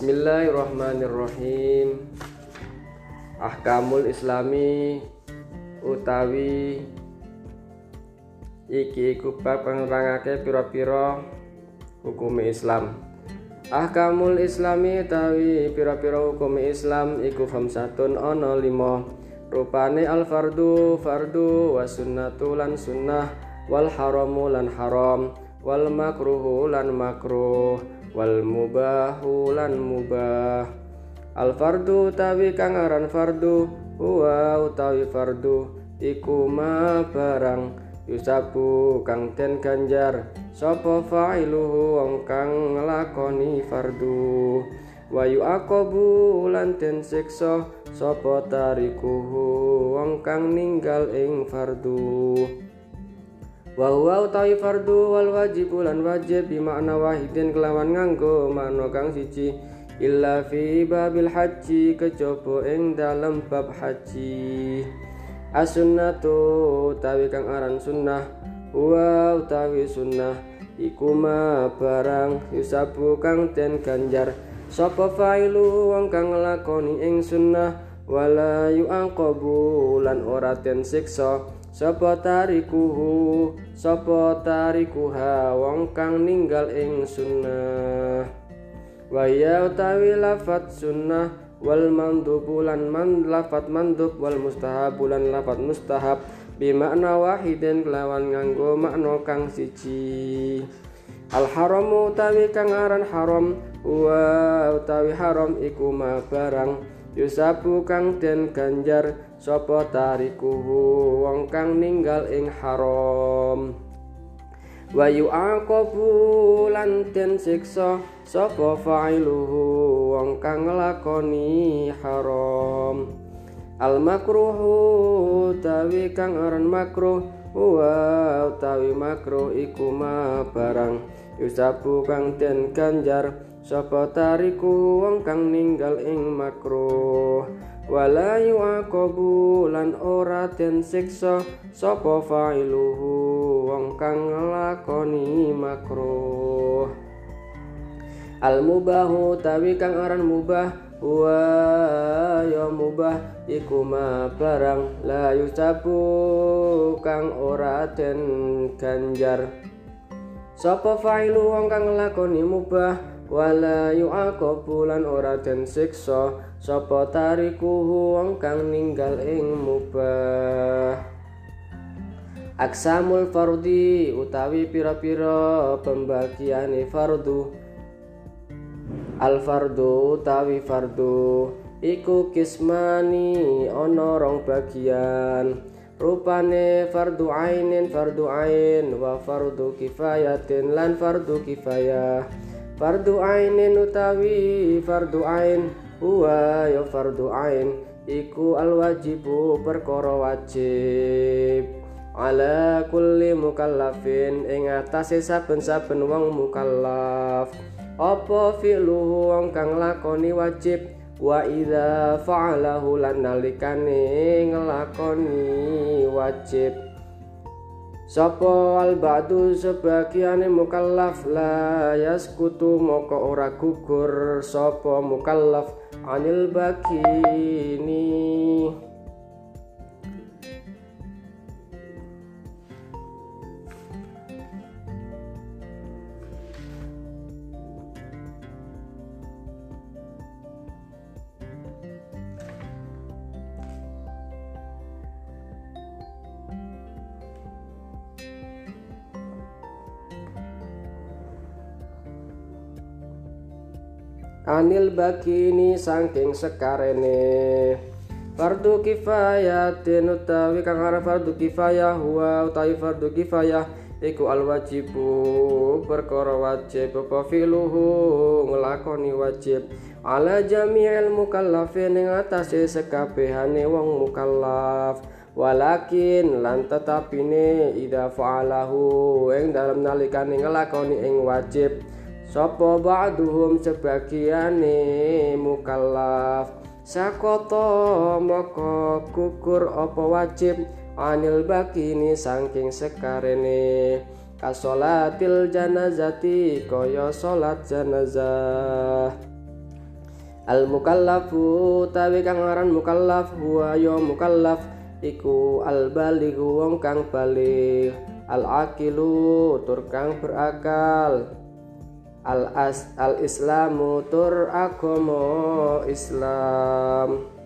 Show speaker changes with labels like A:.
A: Bismillahirrahmanirrahim. Ahkamul Islami utawi iki iku bab nerangake pira-pira hukum Islam. Ahkamul Islami utawi pira-pira hukum Islam iku famsatun ana lima. Rupane al fardu fardu wa sunnatu lan sunnah wal haramu lan haram wal makruhu lan makruh wal mubahu lan mubah. Al fardu utawi kang aran fardu huwa utawi fardu iku ma barang yusabu kang den ganjar sapa fa'iluhu wong kang nglakoni fardu. Wa yu'aqabu lan den siksa sapa tarikuhu wong kang ninggal ing fardu wa huwa utawi fardu wal wajib lan wajib bi makna wahidin kelawan nganggo makna kang siji. Illa fi babil haji kejaba ing dalem bab haji. As-sunnatu utawi kang aran sunnah. Wa utawi sunnah iku ma barang yusabu kang den ganjar. Sapa failu wong kang nglakoni ing sunnah. Wala yu'aqabu lan ora den siksa sapa tarikuhu sapa tarikuha wong kang ninggal ing sunnah. Wa ya utawi lafat sunnah wal mandub lan man lafat mandub wal mustahab lan lafat mustahab. Bi makna wahidin kelawan nganggo makna kang siji. Al haramu utawi kang aran haram wa utawi haram iku ma barang yusabu kang den ganjar sapa tarikuhu wong kang ninggal ing haram? Wa yu'aqabu lan den siksa sapa fa'iluhu wong kang nglakoni haram? Al makruhu tawi kang aran makruh wa utawi makruh iku ma barang yusabu kang den ganjar sapa tariku wong kang ninggal ing makruh? Wala yuaqabu lan ora den siksa sapa fa'iluhu wong kang nglakoni makruh? Al mubahu tawi kang aran mubah wa ya mubah iku ma barang. La yusabu kang ora den ganjar sapa fa'ilu wong kang nglakoni mubah wala yu'aqabu lan ora den siksa. Sapa tarikuhu wong kang ninggal ing mubah. Aksamul fardi utawi pira-pira pembagiane fardu. Al fardu utawi fardu iku kismani ana rong bagian rupane fardu ainin fardu ain wa fardu kifayatin lan fardu kifayah. Fardu ainin utawi fardu ain huwa ya fardu ain iku al wajibu perkara wajib. Ala kulli mukallafin ing atase saben-saben wong mukallaf. Apa fi'luhu wong kang lakoni wajib wa idza fa'alahu lan nalikane nglakoni wajib. Sopo al ba'du sebagiane mukallaf la yaskutu moko ora gugur. Sopo mukallaf anil bakini anil bakini saking sekarene. Fardu kifayah utawi kang arep fardu kifayah huwa utawi fardu kifayah iku al wajibu perkara wajib apa filuhu nglakoni wajib. Ala jami'il mukallafin ing atase sekabehane wong mukallaf. Walakin lan tetapine ida fa'alahu ing dalam nalikane nglakoni ing wajib Sopo ba'duhum sebagiane mukallaf? Sakoto moko kukur opo wajib? Anil bakini sangking sekarene. Kasolatil janazati koyo solat janazah. Al mukallafu tawi kang aran mukallaf huwa ya mukallaf. Iku al balighu wong kang baligh al aqilu tur kang berakal al as al islamu tur agama Islam